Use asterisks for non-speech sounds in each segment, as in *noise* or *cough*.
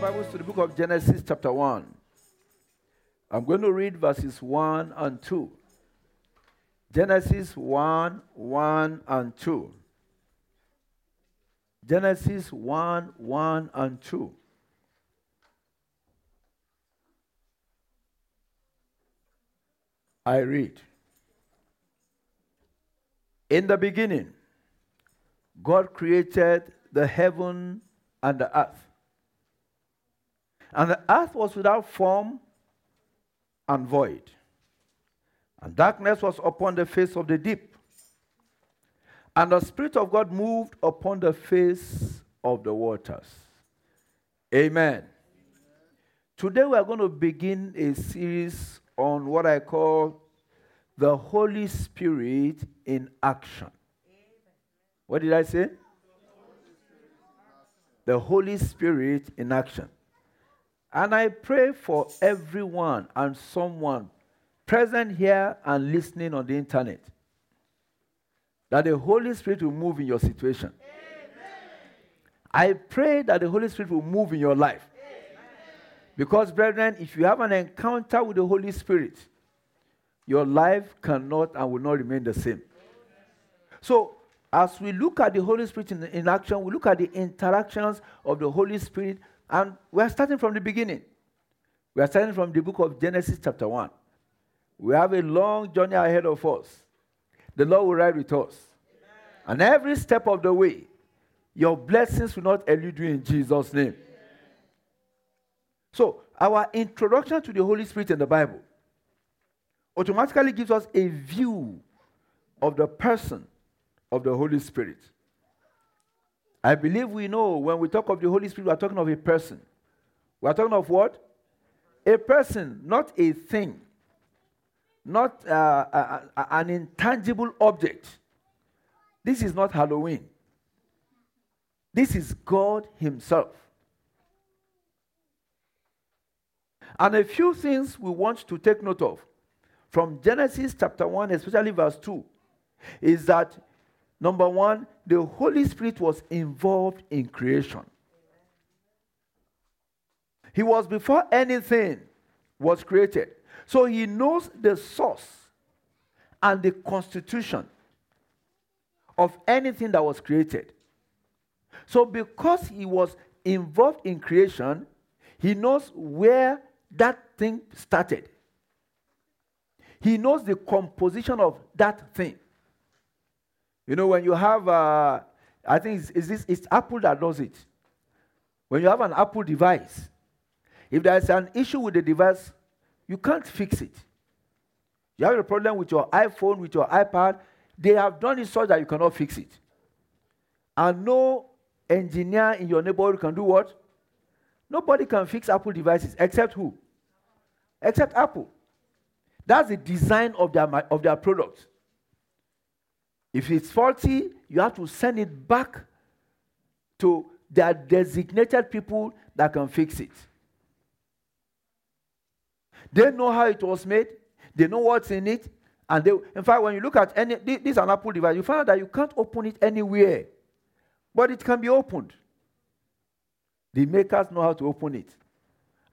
Bibles to the book of Genesis, chapter 1. I'm going to read verses 1 and 2. Genesis 1, 1 and 2. Genesis 1, 1 and 2. I read. In the beginning, God created the heaven and the earth. And the earth was without form and void. And darkness was upon the face of the deep. And the Spirit of God moved upon the face of the waters. Amen. Amen. Today we are going to begin a series on what I call the Holy Spirit in action. What did I say? The Holy Spirit in action. And I pray for everyone and someone present here and listening on the internet that the Holy Spirit will move in your situation. Amen. I pray that the Holy Spirit will move in your life. Amen. Because, brethren, if you have an encounter with the Holy Spirit, your life cannot and will not remain the same. So, as we look at the Holy Spirit in, in action, we look at the interactions of the Holy Spirit and we're starting from the beginning. We are starting from the book of Genesis, chapter 1. We have a long journey ahead of us. The Lord will ride with us. And every step of the way, your blessings will not elude you in Jesus' name. So, our introduction to the Holy Spirit in the Bible automatically gives us a view of the person of the Holy Spirit. I believe we know when we talk of the Holy Spirit, we are talking of a person. We are talking of what? A person, not a thing, not uh, a, a, an intangible object. This is not Halloween. This is God Himself. And a few things we want to take note of from Genesis chapter 1, especially verse 2, is that Number one, the Holy Spirit was involved in creation. He was before anything was created. So he knows the source and the constitution of anything that was created. So because he was involved in creation, he knows where that thing started. He knows the composition of that thing. You know, when you have, uh, I think it's, it's, this, it's Apple that does it. When you have an Apple device, if there's an issue with the device, you can't fix it. You have a problem with your iPhone, with your iPad, they have done it so that you cannot fix it. And no engineer in your neighborhood can do what? Nobody can fix Apple devices except who? Except Apple. That's the design of their, of their products. If it's faulty, you have to send it back to their designated people that can fix it. They know how it was made, they know what's in it, and they, in fact, when you look at any this is an Apple device, you find out that you can't open it anywhere, but it can be opened. The makers know how to open it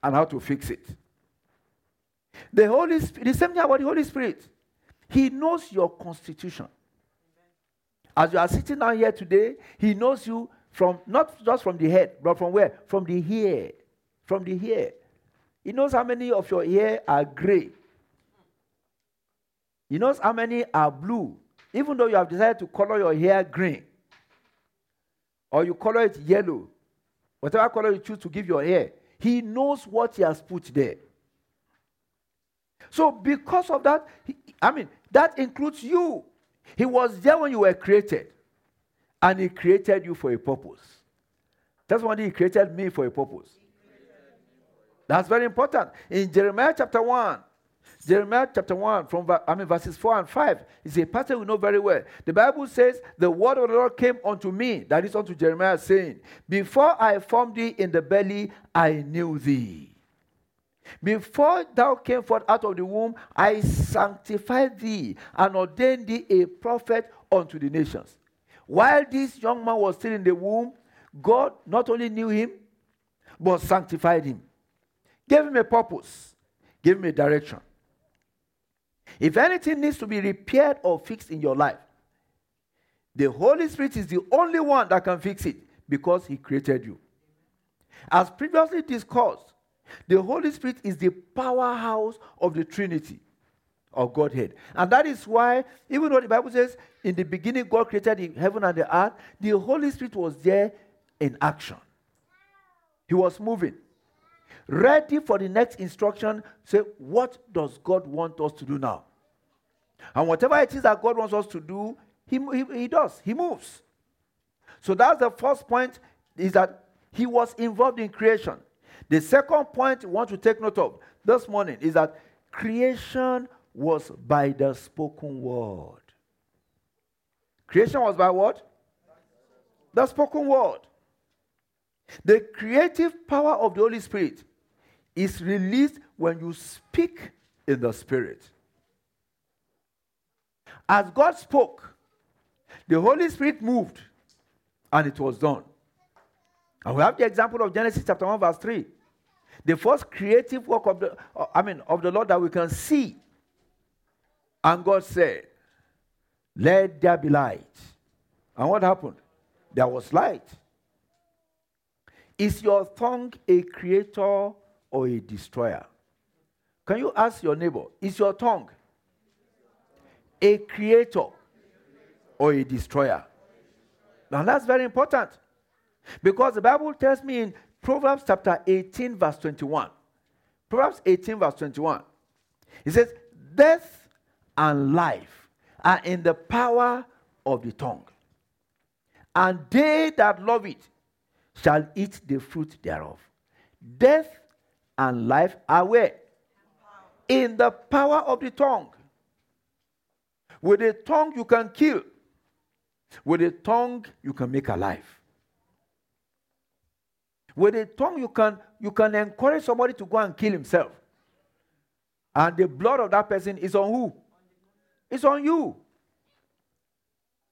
and how to fix it. The Holy Spirit, the same thing about the Holy Spirit. He knows your constitution. As you are sitting down here today, He knows you from not just from the head, but from where? From the hair. From the hair. He knows how many of your hair are gray. He knows how many are blue. Even though you have decided to color your hair green, or you color it yellow, whatever color you choose to give your hair, He knows what He has put there. So, because of that, I mean, that includes you. He was there when you were created, and He created you for a purpose. That's why He created me for a purpose. That's very important. In Jeremiah chapter 1, Jeremiah chapter 1, from I mean verses 4 and 5, is a passage we know very well. The Bible says, The word of the Lord came unto me, that is unto Jeremiah, saying, Before I formed thee in the belly, I knew thee. Before thou came forth out of the womb, I sanctified thee and ordained thee a prophet unto the nations. While this young man was still in the womb, God not only knew him, but sanctified him, gave him a purpose, gave him a direction. If anything needs to be repaired or fixed in your life, the Holy Spirit is the only one that can fix it because he created you. As previously discussed, the Holy Spirit is the powerhouse of the Trinity of Godhead. And that is why, even though the Bible says, in the beginning God created the heaven and the earth, the Holy Spirit was there in action. He was moving, ready for the next instruction. Say, what does God want us to do now? And whatever it is that God wants us to do, He, he, he does. He moves. So that's the first point is that He was involved in creation. The second point we want to take note of this morning is that creation was by the spoken word. Creation was by what? The spoken word. The creative power of the Holy Spirit is released when you speak in the Spirit. As God spoke, the Holy Spirit moved and it was done. And we have the example of Genesis chapter 1, verse 3. The first creative work of the uh, I mean of the Lord that we can see. And God said, Let there be light. And what happened? There was light. Is your tongue a creator or a destroyer? Can you ask your neighbor, is your tongue a creator or a destroyer? Now that's very important. Because the Bible tells me in Proverbs chapter 18, verse 21. Proverbs 18, verse 21. It says, Death and life are in the power of the tongue. And they that love it shall eat the fruit thereof. Death and life are where? In the power of the tongue. With the tongue you can kill. With the tongue you can make alive. With a tongue you can you can encourage somebody to go and kill himself. And the blood of that person is on who? It's on you.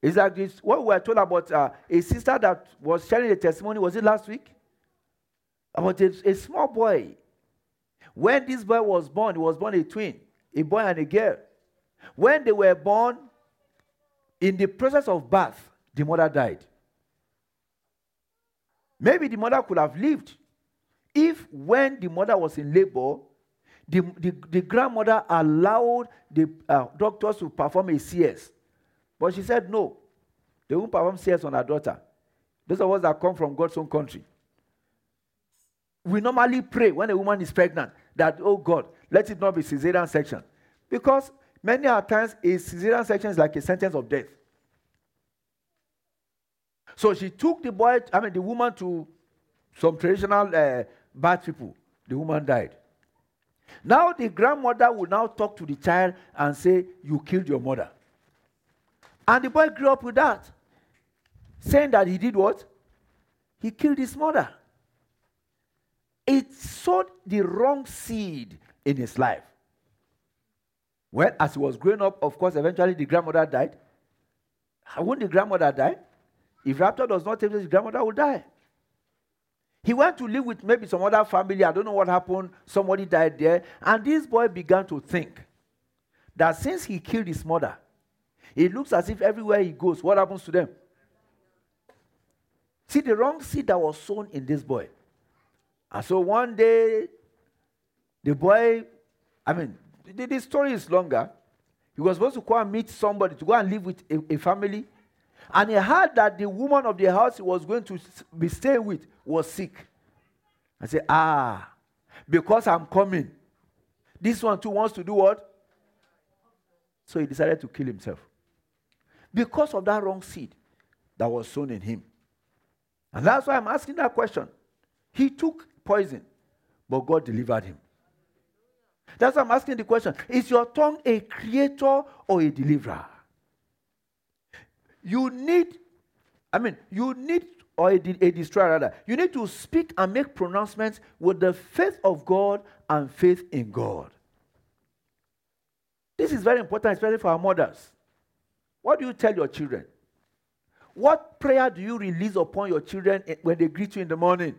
It's like this. What we were told about uh, a sister that was sharing a testimony, was it last week? About a, a small boy. When this boy was born, he was born a twin, a boy and a girl. When they were born, in the process of birth, the mother died. Maybe the mother could have lived if, when the mother was in labor, the, the, the grandmother allowed the uh, doctors to perform a CS. But she said no. They won't perform CS on her daughter. Those of us that come from God's own country. We normally pray when a woman is pregnant that, oh God, let it not be cesarean section. Because many a times a cesarean section is like a sentence of death. So she took the boy, I mean, the woman to some traditional uh, bad people. The woman died. Now the grandmother will now talk to the child and say, You killed your mother. And the boy grew up with that, saying that he did what? He killed his mother. It sowed the wrong seed in his life. Well, as he was growing up, of course, eventually the grandmother died. Wouldn't the grandmother die? If rapture does not take place, his grandmother will die. He went to live with maybe some other family. I don't know what happened. Somebody died there. And this boy began to think that since he killed his mother, it looks as if everywhere he goes, what happens to them? See the wrong seed that was sown in this boy. And so one day, the boy, I mean, the, the story is longer. He was supposed to go and meet somebody, to go and live with a, a family. And he heard that the woman of the house he was going to be staying with was sick. I said, Ah, because I'm coming. This one too wants to do what? So he decided to kill himself. Because of that wrong seed that was sown in him. And that's why I'm asking that question. He took poison, but God delivered him. That's why I'm asking the question Is your tongue a creator or a deliverer? You need, I mean, you need, or a, a destroyer rather, you need to speak and make pronouncements with the faith of God and faith in God. This is very important, especially for our mothers. What do you tell your children? What prayer do you release upon your children when they greet you in the morning?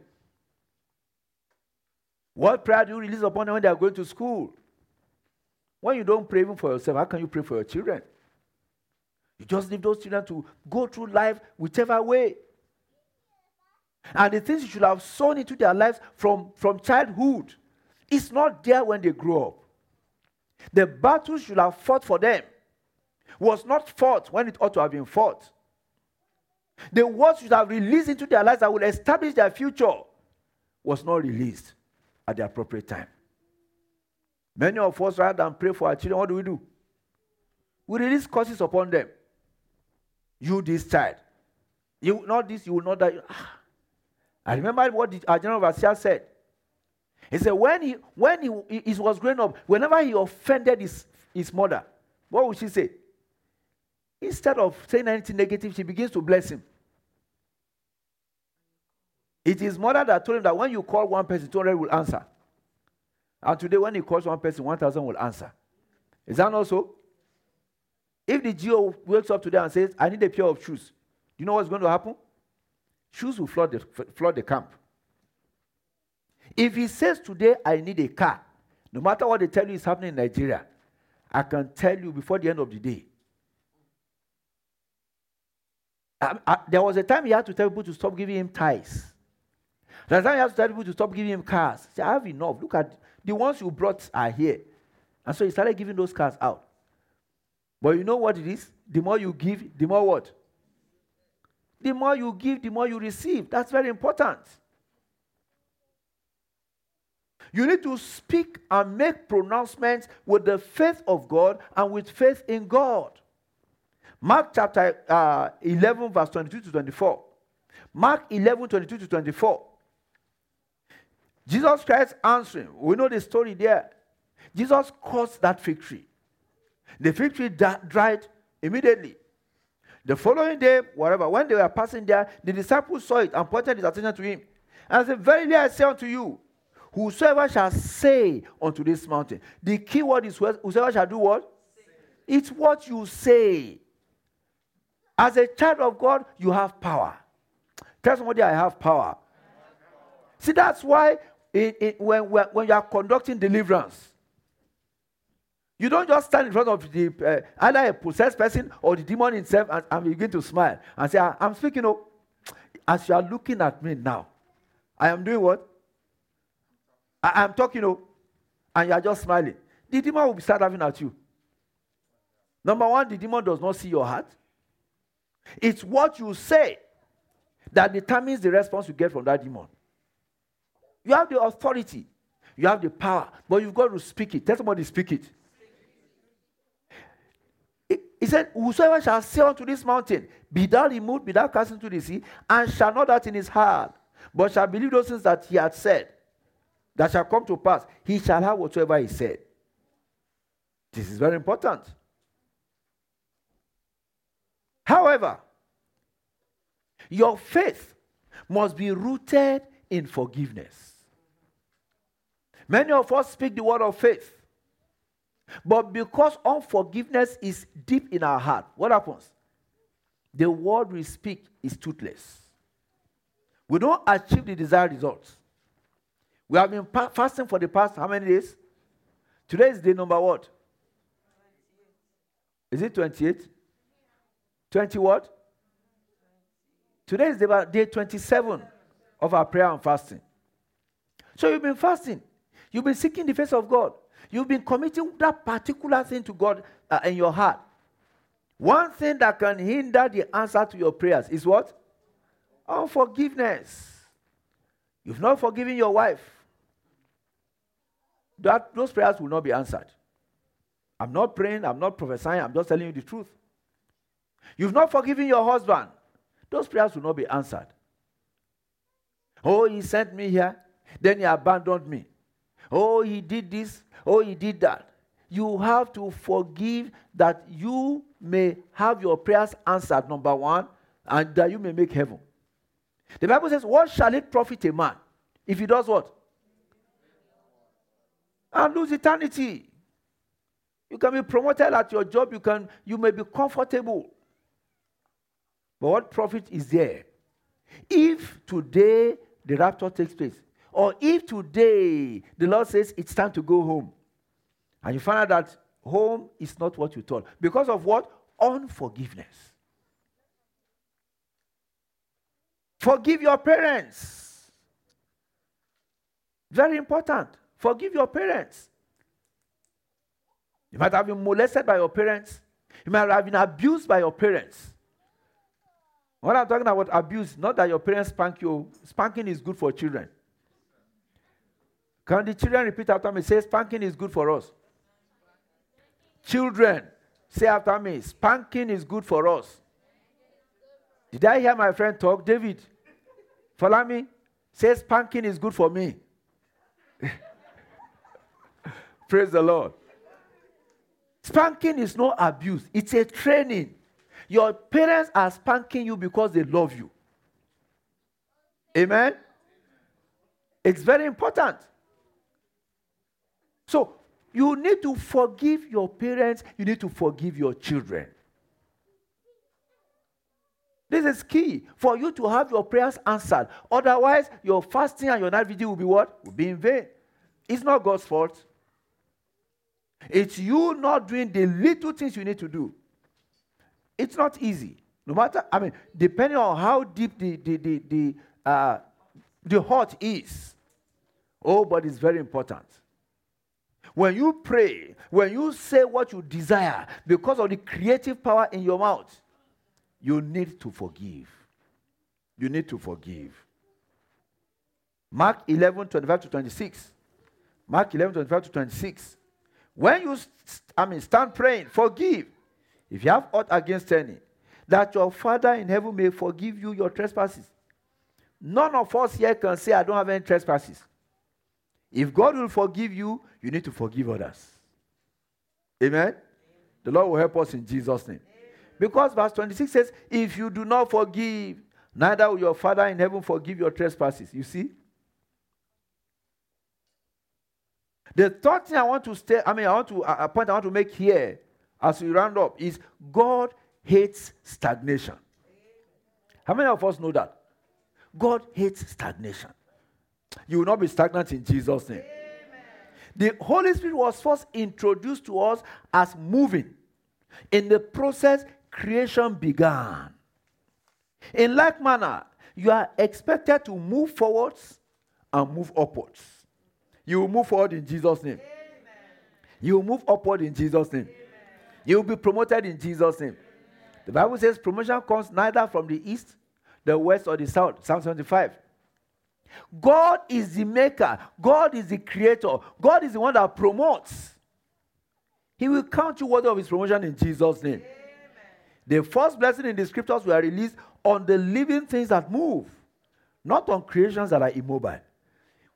What prayer do you release upon them when they are going to school? When you don't pray even for yourself, how can you pray for your children? You just leave those children to go through life whichever way. And the things you should have sown into their lives from, from childhood is not there when they grow up. The battle you should have fought for them was not fought when it ought to have been fought. The words you should have released into their lives that will establish their future was not released at the appropriate time. Many of us, rather than pray for our children, what do we do? We release curses upon them. You, this child. You not this, you will not. Ah. *sighs* I remember what the, our general overseer said. He said, when he when he, he, was growing up, whenever he offended his, his mother, what would she say? Instead of saying anything negative, she begins to bless him. It is mother that told him that when you call one person, 200 will answer. And today, when he calls one person, 1,000 will answer. Is that not so? If the GO wakes up today and says, I need a pair of shoes, do you know what's going to happen? Shoes will flood the, flood the camp. If he says today, I need a car, no matter what they tell you is happening in Nigeria, I can tell you before the end of the day. I, I, there was a time he had to tell people to stop giving him tithes. There's time he had to tell people to stop giving him cars. I have enough. Look at the ones you brought are here. And so he started giving those cars out. But you know what it is? The more you give, the more what? The more you give, the more you receive. That's very important. You need to speak and make pronouncements with the faith of God and with faith in God. Mark chapter uh, 11, verse 22 to 24. Mark 11, 22 to 24. Jesus Christ answering. We know the story there. Jesus caused that victory. The fig tree dried immediately. The following day, whatever, when they were passing there, the disciples saw it and pointed his attention to him. And said, Verily I say unto you, whosoever shall say unto this mountain. The key word is whosoever shall do what? Say. It's what you say. As a child of God, you have power. Tell somebody, I have power. See, that's why it, it, when, when you are conducting deliverance, you don't just stand in front of the uh, either a possessed person or the demon himself and, and begin to smile and say, I'm speaking of, as you are looking at me now, I am doing what? I am talking of, and you are just smiling. The demon will start laughing at you. Number one, the demon does not see your heart. It's what you say that determines the response you get from that demon. You have the authority, you have the power, but you've got to speak it. Tell somebody, speak it. He said, Whosoever shall say unto this mountain, Be thou removed, be thou cast into the sea, and shall not that in his heart, but shall believe those things that he had said, that shall come to pass, he shall have whatsoever he said. This is very important. However, your faith must be rooted in forgiveness. Many of us speak the word of faith, but because unforgiveness is deep in our heart, what happens? The word we speak is toothless. We don't achieve the desired results. We have been pa- fasting for the past how many days? Today is day number what? Is it 28? 20 what? Today is day 27 of our prayer and fasting. So you've been fasting. You've been seeking the face of God. You've been committing that particular thing to God uh, in your heart. One thing that can hinder the answer to your prayers is what? Unforgiveness. You've not forgiven your wife. That those prayers will not be answered. I'm not praying, I'm not prophesying, I'm just telling you the truth. You've not forgiven your husband. Those prayers will not be answered. Oh, he sent me here, then he abandoned me. Oh, he did this, oh, he did that. You have to forgive that you may have your prayers answered, number one, and that you may make heaven. The Bible says, What shall it profit a man if he does what? And lose eternity. You can be promoted at your job, you can you may be comfortable. But what profit is there? If today the rapture takes place, or if today the Lord says it's time to go home, and you find out that home is not what you thought because of what? Unforgiveness. Forgive your parents. Very important. Forgive your parents. You might have been molested by your parents. You might have been abused by your parents. When I'm talking about abuse, not that your parents spank you, spanking is good for children. Can the children repeat after me? Say, spanking is good for us. Children, say after me, spanking is good for us. Did I hear my friend talk? David, follow me. Say, spanking is good for me. *laughs* Praise the Lord. Spanking is not abuse, it's a training. Your parents are spanking you because they love you. Amen? It's very important. So, you need to forgive your parents, you need to forgive your children. This is key for you to have your prayers answered. Otherwise, your fasting and your night vigil will be what? Will be in vain. It's not God's fault. It's you not doing the little things you need to do. It's not easy. No matter, I mean, depending on how deep the, the, the, the, uh, the heart is. Oh, but it's very important. When you pray, when you say what you desire, because of the creative power in your mouth, you need to forgive. You need to forgive. Mark 11, 25 to 26. Mark 11, 25 to 26. When you, I mean, stand praying, forgive. If you have aught against any, that your Father in heaven may forgive you your trespasses. None of us here can say, I don't have any trespasses. If God will forgive you, you need to forgive others. Amen? The Lord will help us in Jesus' name. Because verse 26 says, If you do not forgive, neither will your Father in heaven forgive your trespasses. You see? The third thing I want to stay, I mean, I want to, a point I want to make here as we round up is God hates stagnation. How many of us know that? God hates stagnation. You will not be stagnant in Jesus' name. Amen. The Holy Spirit was first introduced to us as moving. In the process, creation began. In like manner, you are expected to move forwards and move upwards. You will move forward in Jesus' name. Amen. You will move upward in Jesus' name. Amen. You will be promoted in Jesus' name. Amen. The Bible says promotion comes neither from the east, the west, or the south. Psalm 75. God is the maker, God is the creator, God is the one that promotes. He will count you worthy of his promotion in Jesus' name. Amen. The first blessing in the scriptures were released on the living things that move, not on creations that are immobile.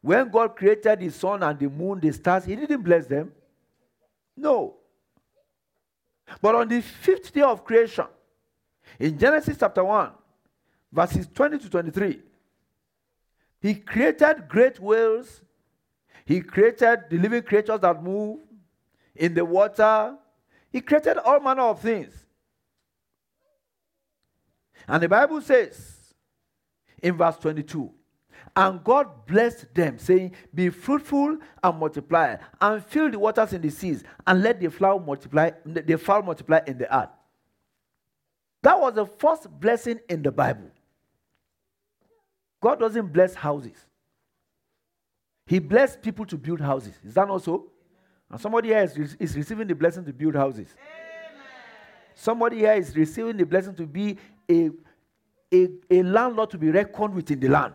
When God created the sun and the moon, the stars, He didn't bless them. No. But on the fifth day of creation, in Genesis chapter 1, verses 20 to 23, He created great whales. He created the living creatures that move in the water. He created all manner of things. And the Bible says in verse 22 and God blessed them, saying, Be fruitful and multiply, and fill the waters in the seas, and let the flower multiply, the fowl multiply in the earth. That was the first blessing in the Bible. God doesn't bless houses. He blessed people to build houses. Is that not so? And somebody here is, receiving the blessing to build houses. Amen. Somebody here is receiving the blessing to be a, a, a landlord to be reckoned with in the land.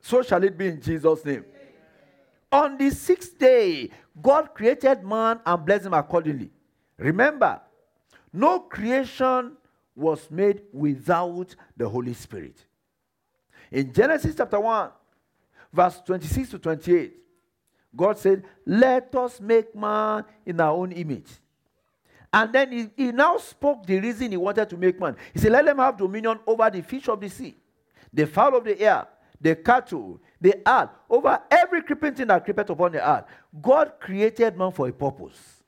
So shall it be in Jesus' name. On the sixth day, God created man and blessed him accordingly. Remember, no creation was made without the Holy Spirit. In Genesis chapter 1, verse 26 to 28, God said, Let us make man in our own image. And then he, he now spoke the reason he wanted to make man. He said, Let them have dominion over the fish of the sea, the fowl of the air, the cattle, the earth, over every creeping thing that creepeth upon the earth. God created man for a purpose.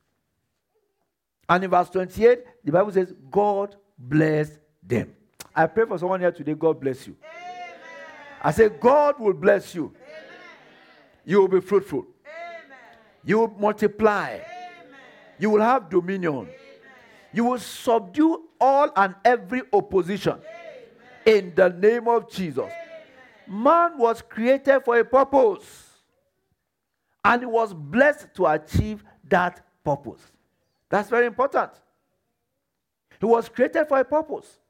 And in verse 28, the Bible says, God blessed them. I pray for someone here today, God bless you. Amen. I say, God will bless you. You will be fruitful. You will multiply. You will have dominion. You will subdue all and every opposition. In the name of Jesus. Man was created for a purpose. And he was blessed to achieve that purpose. That's very important. He was created for a purpose.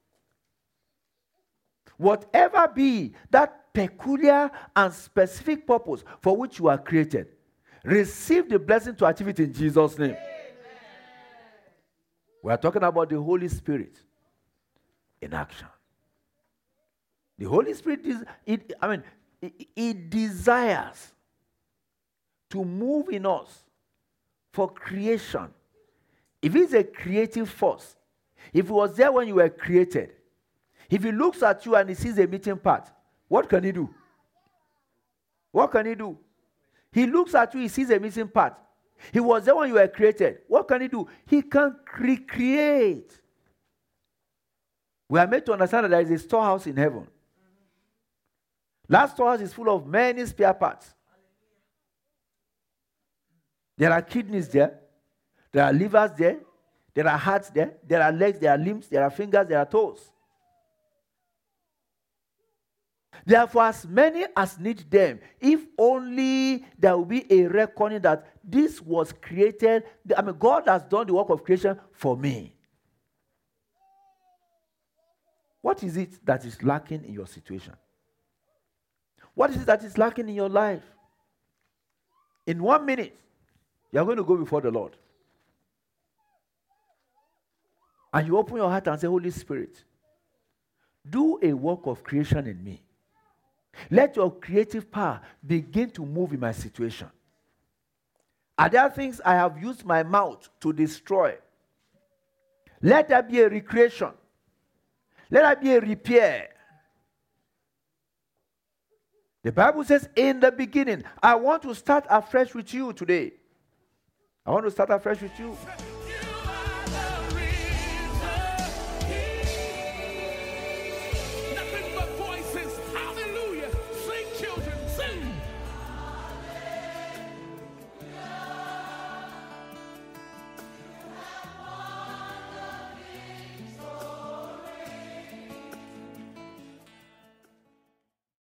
Whatever be that peculiar and specific purpose for which you are created, receive the blessing to achieve it in Jesus' name. Amen. We are talking about the Holy Spirit in action. The Holy Spirit is, it, I mean, it, it desires to move in us for creation. If it's a creative force, if it was there when you were created, if he looks at you and he sees a meeting part, what can he do? What can he do? He looks at you, he sees a missing part. He was there when you were created. What can he do? He can recreate. We are made to understand that there is a storehouse in heaven. That storehouse is full of many spare parts. There are kidneys there, there are livers there, there are hearts there, there are legs, there are limbs, there are fingers, there are toes. Therefore, as many as need them, if only there will be a reckoning that this was created, I mean, God has done the work of creation for me. What is it that is lacking in your situation? What is it that is lacking in your life? In one minute, you are going to go before the Lord. And you open your heart and say, Holy Spirit, do a work of creation in me. Let your creative power begin to move in my situation. Are there things I have used my mouth to destroy? Let there be a recreation. Let there be a repair. The Bible says, in the beginning, I want to start afresh with you today. I want to start afresh with you.